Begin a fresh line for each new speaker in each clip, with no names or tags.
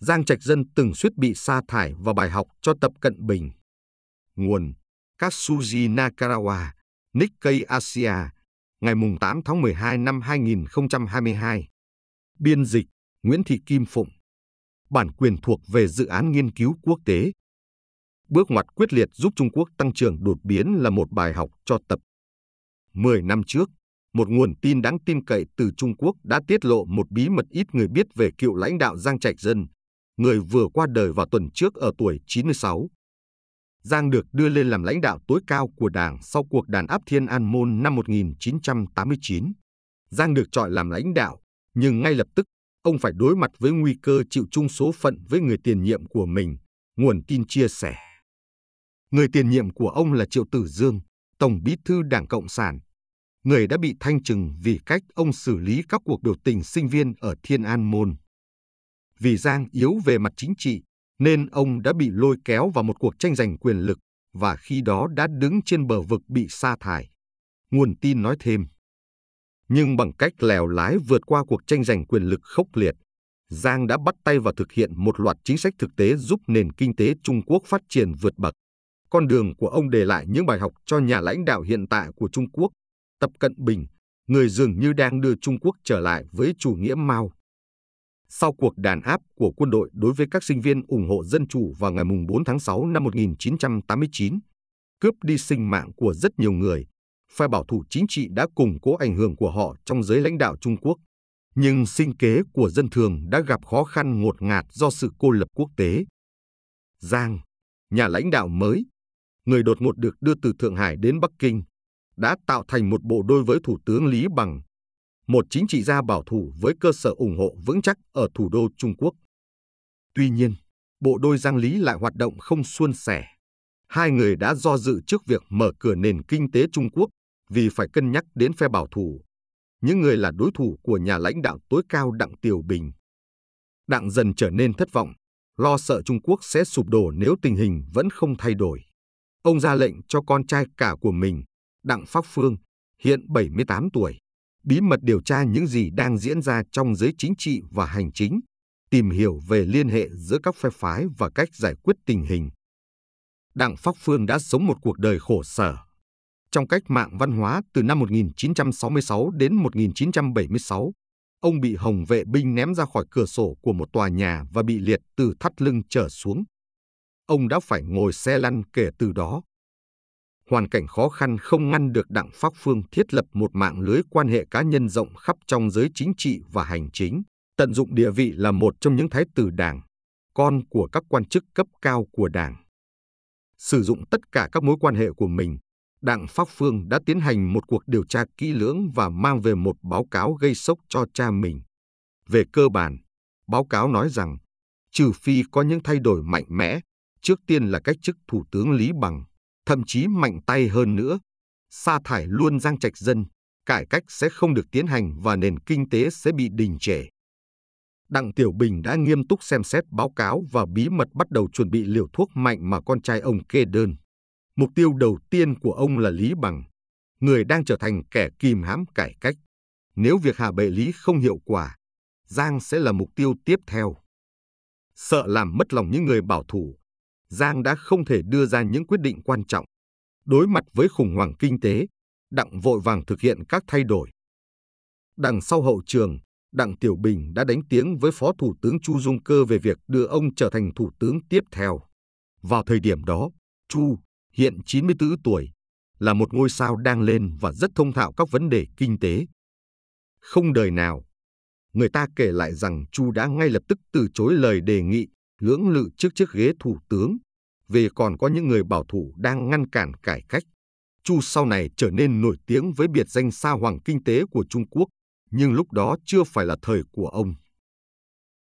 Giang Trạch Dân từng suýt bị sa thải và bài học cho Tập Cận Bình. Nguồn Katsuji Nakarawa, Nikkei Asia, ngày 8 tháng 12 năm 2022. Biên dịch Nguyễn Thị Kim Phụng. Bản quyền thuộc về dự án nghiên cứu quốc tế. Bước ngoặt quyết liệt giúp Trung Quốc tăng trưởng đột biến là một bài học cho tập. Mười năm trước, một nguồn tin đáng tin cậy từ Trung Quốc đã tiết lộ một bí mật ít người biết về cựu lãnh đạo Giang Trạch Dân, người vừa qua đời vào tuần trước ở tuổi 96. Giang được đưa lên làm lãnh đạo tối cao của Đảng sau cuộc đàn áp Thiên An Môn năm 1989. Giang được chọn làm lãnh đạo, nhưng ngay lập tức ông phải đối mặt với nguy cơ chịu chung số phận với người tiền nhiệm của mình, nguồn tin chia sẻ. Người tiền nhiệm của ông là Triệu Tử Dương, Tổng bí thư Đảng Cộng sản, người đã bị thanh trừng vì cách ông xử lý các cuộc biểu tình sinh viên ở Thiên An Môn. Vì Giang yếu về mặt chính trị, nên ông đã bị lôi kéo vào một cuộc tranh giành quyền lực và khi đó đã đứng trên bờ vực bị sa thải. Nguồn tin nói thêm. Nhưng bằng cách lèo lái vượt qua cuộc tranh giành quyền lực khốc liệt, Giang đã bắt tay vào thực hiện một loạt chính sách thực tế giúp nền kinh tế Trung Quốc phát triển vượt bậc. Con đường của ông để lại những bài học cho nhà lãnh đạo hiện tại của Trung Quốc, Tập Cận Bình, người dường như đang đưa Trung Quốc trở lại với chủ nghĩa Mao. Sau cuộc đàn áp của quân đội đối với các sinh viên ủng hộ dân chủ vào ngày 4 tháng 6 năm 1989, cướp đi sinh mạng của rất nhiều người, phe bảo thủ chính trị đã củng cố ảnh hưởng của họ trong giới lãnh đạo Trung Quốc. Nhưng sinh kế của dân thường đã gặp khó khăn ngột ngạt do sự cô lập quốc tế. Giang, nhà lãnh đạo mới, người đột ngột được đưa từ Thượng Hải đến Bắc Kinh, đã tạo thành một bộ đôi với Thủ tướng Lý Bằng, một chính trị gia bảo thủ với cơ sở ủng hộ vững chắc ở thủ đô Trung Quốc. Tuy nhiên, bộ đôi Giang Lý lại hoạt động không suôn sẻ. Hai người đã do dự trước việc mở cửa nền kinh tế Trung Quốc vì phải cân nhắc đến phe bảo thủ, những người là đối thủ của nhà lãnh đạo tối cao Đặng Tiểu Bình. Đặng dần trở nên thất vọng, lo sợ Trung Quốc sẽ sụp đổ nếu tình hình vẫn không thay đổi. Ông ra lệnh cho con trai cả của mình, Đặng Pháp Phương, hiện 78 tuổi, bí mật điều tra những gì đang diễn ra trong giới chính trị và hành chính, tìm hiểu về liên hệ giữa các phe phái và cách giải quyết tình hình. Đặng Pháp Phương đã sống một cuộc đời khổ sở. Trong cách mạng văn hóa từ năm 1966 đến 1976, ông bị Hồng vệ binh ném ra khỏi cửa sổ của một tòa nhà và bị liệt từ thắt lưng trở xuống. Ông đã phải ngồi xe lăn kể từ đó hoàn cảnh khó khăn không ngăn được Đặng Pháp Phương thiết lập một mạng lưới quan hệ cá nhân rộng khắp trong giới chính trị và hành chính, tận dụng địa vị là một trong những thái tử đảng, con của các quan chức cấp cao của đảng. Sử dụng tất cả các mối quan hệ của mình, Đặng Pháp Phương đã tiến hành một cuộc điều tra kỹ lưỡng và mang về một báo cáo gây sốc cho cha mình. Về cơ bản, báo cáo nói rằng, trừ phi có những thay đổi mạnh mẽ, trước tiên là cách chức Thủ tướng Lý Bằng thậm chí mạnh tay hơn nữa, sa thải luôn Giang Trạch Dân, cải cách sẽ không được tiến hành và nền kinh tế sẽ bị đình trệ. Đặng Tiểu Bình đã nghiêm túc xem xét báo cáo và bí mật bắt đầu chuẩn bị liều thuốc mạnh mà con trai ông kê đơn. Mục tiêu đầu tiên của ông là Lý Bằng, người đang trở thành kẻ kìm hãm cải cách. Nếu việc hạ bệ Lý không hiệu quả, Giang sẽ là mục tiêu tiếp theo. Sợ làm mất lòng những người bảo thủ, Giang đã không thể đưa ra những quyết định quan trọng. Đối mặt với khủng hoảng kinh tế, Đặng vội vàng thực hiện các thay đổi. Đằng sau hậu trường, Đặng Tiểu Bình đã đánh tiếng với Phó Thủ tướng Chu Dung Cơ về việc đưa ông trở thành Thủ tướng tiếp theo. Vào thời điểm đó, Chu, hiện 94 tuổi, là một ngôi sao đang lên và rất thông thạo các vấn đề kinh tế. Không đời nào, người ta kể lại rằng Chu đã ngay lập tức từ chối lời đề nghị lưỡng lự trước chiếc ghế thủ tướng, vì còn có những người bảo thủ đang ngăn cản cải cách. Chu sau này trở nên nổi tiếng với biệt danh sa hoàng kinh tế của Trung Quốc, nhưng lúc đó chưa phải là thời của ông.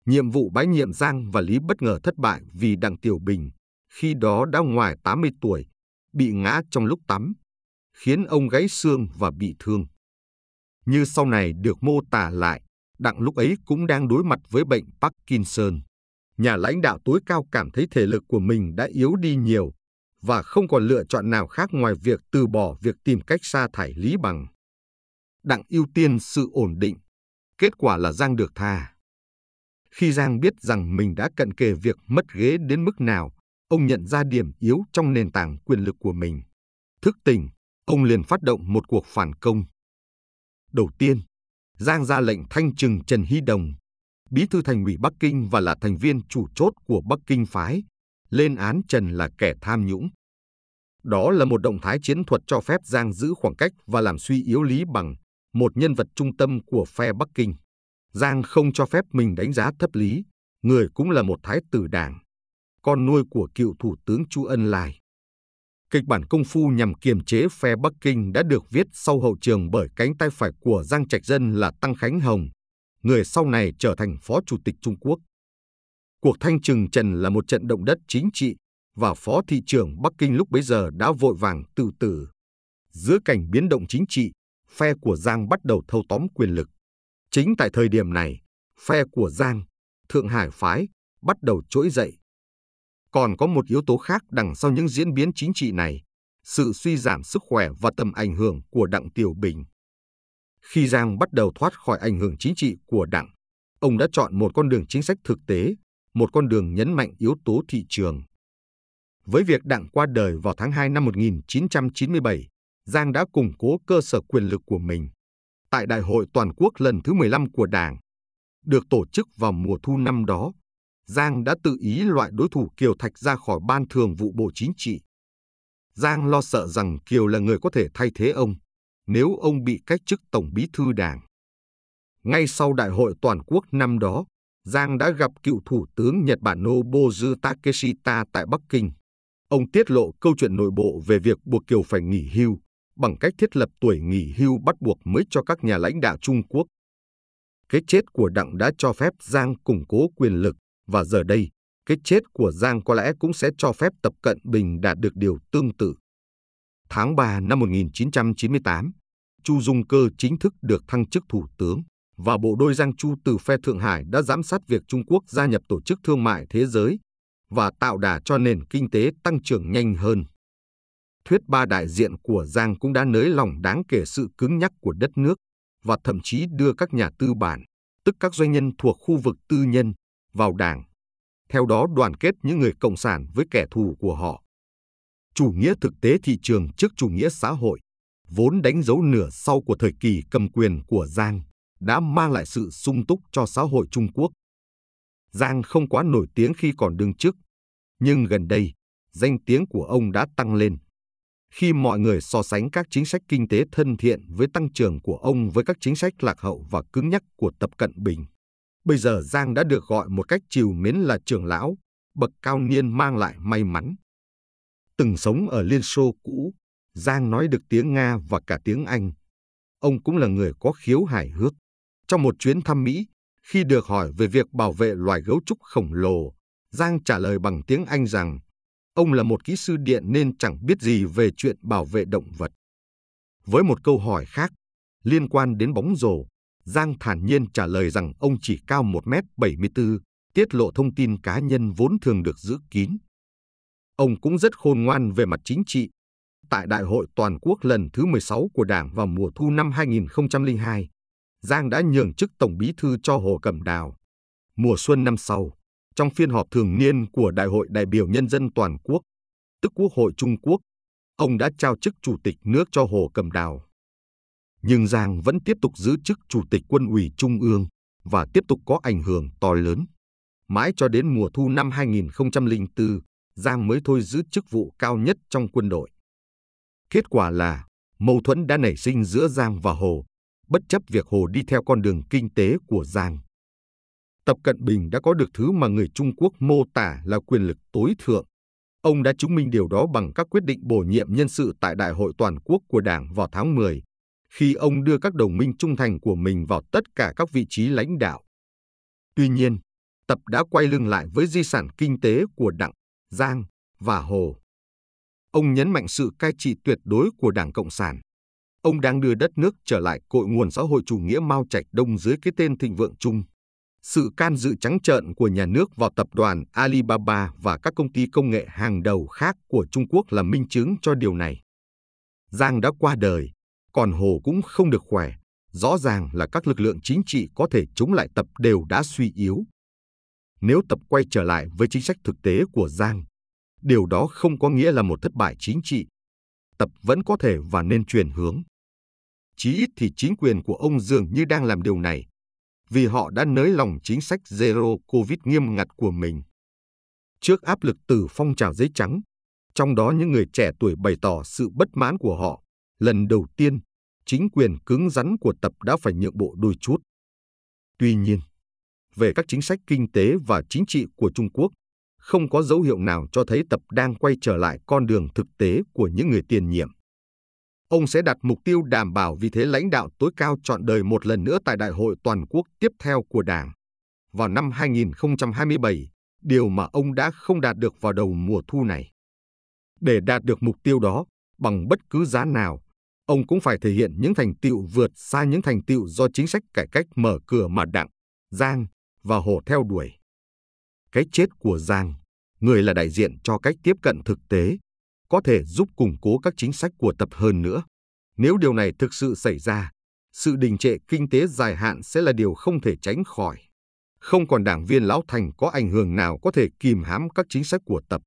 Nhiệm vụ bái nhiệm Giang và Lý bất ngờ thất bại vì Đặng Tiểu Bình, khi đó đã ngoài 80 tuổi, bị ngã trong lúc tắm, khiến ông gãy xương và bị thương. Như sau này được mô tả lại, Đặng lúc ấy cũng đang đối mặt với bệnh Parkinson nhà lãnh đạo tối cao cảm thấy thể lực của mình đã yếu đi nhiều và không còn lựa chọn nào khác ngoài việc từ bỏ việc tìm cách sa thải Lý Bằng. Đặng ưu tiên sự ổn định, kết quả là Giang được tha. Khi Giang biết rằng mình đã cận kề việc mất ghế đến mức nào, ông nhận ra điểm yếu trong nền tảng quyền lực của mình. Thức tỉnh, ông liền phát động một cuộc phản công. Đầu tiên, Giang ra lệnh thanh trừng Trần Hy Đồng, bí thư thành ủy Bắc Kinh và là thành viên chủ chốt của Bắc Kinh phái, lên án Trần là kẻ tham nhũng. Đó là một động thái chiến thuật cho phép Giang giữ khoảng cách và làm suy yếu Lý Bằng, một nhân vật trung tâm của phe Bắc Kinh. Giang không cho phép mình đánh giá thấp Lý, người cũng là một thái tử đảng, con nuôi của cựu thủ tướng Chu Ân Lai. Kịch bản công phu nhằm kiềm chế phe Bắc Kinh đã được viết sau hậu trường bởi cánh tay phải của Giang Trạch Dân là Tăng Khánh Hồng, người sau này trở thành Phó Chủ tịch Trung Quốc. Cuộc thanh trừng Trần là một trận động đất chính trị và Phó Thị trưởng Bắc Kinh lúc bấy giờ đã vội vàng tự tử. Giữa cảnh biến động chính trị, phe của Giang bắt đầu thâu tóm quyền lực. Chính tại thời điểm này, phe của Giang, Thượng Hải phái, bắt đầu trỗi dậy. Còn có một yếu tố khác đằng sau những diễn biến chính trị này, sự suy giảm sức khỏe và tầm ảnh hưởng của Đặng Tiểu Bình. Khi Giang bắt đầu thoát khỏi ảnh hưởng chính trị của đảng, ông đã chọn một con đường chính sách thực tế, một con đường nhấn mạnh yếu tố thị trường. Với việc Đảng qua đời vào tháng 2 năm 1997, Giang đã củng cố cơ sở quyền lực của mình. Tại Đại hội Toàn quốc lần thứ 15 của Đảng, được tổ chức vào mùa thu năm đó, Giang đã tự ý loại đối thủ Kiều Thạch ra khỏi Ban Thường vụ Bộ Chính trị. Giang lo sợ rằng Kiều là người có thể thay thế ông nếu ông bị cách chức Tổng bí thư Đảng. Ngay sau Đại hội Toàn quốc năm đó, Giang đã gặp cựu Thủ tướng Nhật Bản Nobuzu Takeshita tại Bắc Kinh. Ông tiết lộ câu chuyện nội bộ về việc buộc Kiều phải nghỉ hưu bằng cách thiết lập tuổi nghỉ hưu bắt buộc mới cho các nhà lãnh đạo Trung Quốc. Cái chết của Đặng đã cho phép Giang củng cố quyền lực và giờ đây, cái chết của Giang có lẽ cũng sẽ cho phép Tập Cận Bình đạt được điều tương tự. Tháng 3 năm 1998, Chu Dung Cơ chính thức được thăng chức thủ tướng và bộ đôi Giang Chu từ phe Thượng Hải đã giám sát việc Trung Quốc gia nhập Tổ chức Thương mại Thế giới và tạo đà cho nền kinh tế tăng trưởng nhanh hơn. Thuyết ba đại diện của Giang cũng đã nới lỏng đáng kể sự cứng nhắc của đất nước và thậm chí đưa các nhà tư bản, tức các doanh nhân thuộc khu vực tư nhân, vào đảng. Theo đó đoàn kết những người cộng sản với kẻ thù của họ. Chủ nghĩa thực tế thị trường trước chủ nghĩa xã hội, vốn đánh dấu nửa sau của thời kỳ cầm quyền của Giang, đã mang lại sự sung túc cho xã hội Trung Quốc. Giang không quá nổi tiếng khi còn đương chức, nhưng gần đây, danh tiếng của ông đã tăng lên. Khi mọi người so sánh các chính sách kinh tế thân thiện với tăng trưởng của ông với các chính sách lạc hậu và cứng nhắc của Tập Cận Bình, bây giờ Giang đã được gọi một cách chiều mến là trưởng lão, bậc cao niên mang lại may mắn. Từng sống ở Liên Xô cũ, Giang nói được tiếng Nga và cả tiếng Anh. Ông cũng là người có khiếu hài hước. Trong một chuyến thăm Mỹ, khi được hỏi về việc bảo vệ loài gấu trúc khổng lồ, Giang trả lời bằng tiếng Anh rằng ông là một kỹ sư điện nên chẳng biết gì về chuyện bảo vệ động vật. Với một câu hỏi khác, liên quan đến bóng rổ, Giang thản nhiên trả lời rằng ông chỉ cao 1m74, tiết lộ thông tin cá nhân vốn thường được giữ kín. Ông cũng rất khôn ngoan về mặt chính trị. Tại Đại hội Toàn quốc lần thứ 16 của Đảng vào mùa thu năm 2002, Giang đã nhường chức Tổng bí thư cho Hồ Cẩm Đào. Mùa xuân năm sau, trong phiên họp thường niên của Đại hội đại biểu Nhân dân Toàn quốc, tức Quốc hội Trung Quốc, ông đã trao chức Chủ tịch nước cho Hồ Cẩm Đào. Nhưng Giang vẫn tiếp tục giữ chức Chủ tịch Quân ủy Trung ương và tiếp tục có ảnh hưởng to lớn. Mãi cho đến mùa thu năm 2004, Giang mới thôi giữ chức vụ cao nhất trong quân đội. Kết quả là mâu thuẫn đã nảy sinh giữa Giang và Hồ, bất chấp việc Hồ đi theo con đường kinh tế của Giang. Tập Cận Bình đã có được thứ mà người Trung Quốc mô tả là quyền lực tối thượng. Ông đã chứng minh điều đó bằng các quyết định bổ nhiệm nhân sự tại Đại hội Toàn quốc của Đảng vào tháng 10, khi ông đưa các đồng minh trung thành của mình vào tất cả các vị trí lãnh đạo. Tuy nhiên, Tập đã quay lưng lại với di sản kinh tế của Đặng, Giang và Hồ. Ông nhấn mạnh sự cai trị tuyệt đối của Đảng Cộng sản. Ông đang đưa đất nước trở lại cội nguồn xã hội chủ nghĩa Mao Trạch Đông dưới cái tên thịnh vượng chung. Sự can dự trắng trợn của nhà nước vào tập đoàn Alibaba và các công ty công nghệ hàng đầu khác của Trung Quốc là minh chứng cho điều này. Giang đã qua đời, còn Hồ cũng không được khỏe. Rõ ràng là các lực lượng chính trị có thể chống lại tập đều đã suy yếu. Nếu Tập quay trở lại với chính sách thực tế của Giang, điều đó không có nghĩa là một thất bại chính trị. Tập vẫn có thể và nên chuyển hướng. Chí ít thì chính quyền của ông dường như đang làm điều này, vì họ đã nới lỏng chính sách Zero Covid nghiêm ngặt của mình. Trước áp lực từ phong trào giấy trắng, trong đó những người trẻ tuổi bày tỏ sự bất mãn của họ, lần đầu tiên, chính quyền cứng rắn của Tập đã phải nhượng bộ đôi chút. Tuy nhiên, về các chính sách kinh tế và chính trị của Trung Quốc, không có dấu hiệu nào cho thấy Tập đang quay trở lại con đường thực tế của những người tiền nhiệm. Ông sẽ đặt mục tiêu đảm bảo vị thế lãnh đạo tối cao trọn đời một lần nữa tại Đại hội toàn quốc tiếp theo của Đảng. Vào năm 2027, điều mà ông đã không đạt được vào đầu mùa thu này. Để đạt được mục tiêu đó, bằng bất cứ giá nào, ông cũng phải thể hiện những thành tựu vượt xa những thành tựu do chính sách cải cách mở cửa mà Đặng, Giang và Hồ theo đuổi. Cái chết của Giang, người là đại diện cho cách tiếp cận thực tế, có thể giúp củng cố các chính sách của tập hơn nữa. Nếu điều này thực sự xảy ra, sự đình trệ kinh tế dài hạn sẽ là điều không thể tránh khỏi. Không còn đảng viên lão thành có ảnh hưởng nào có thể kìm hãm các chính sách của tập.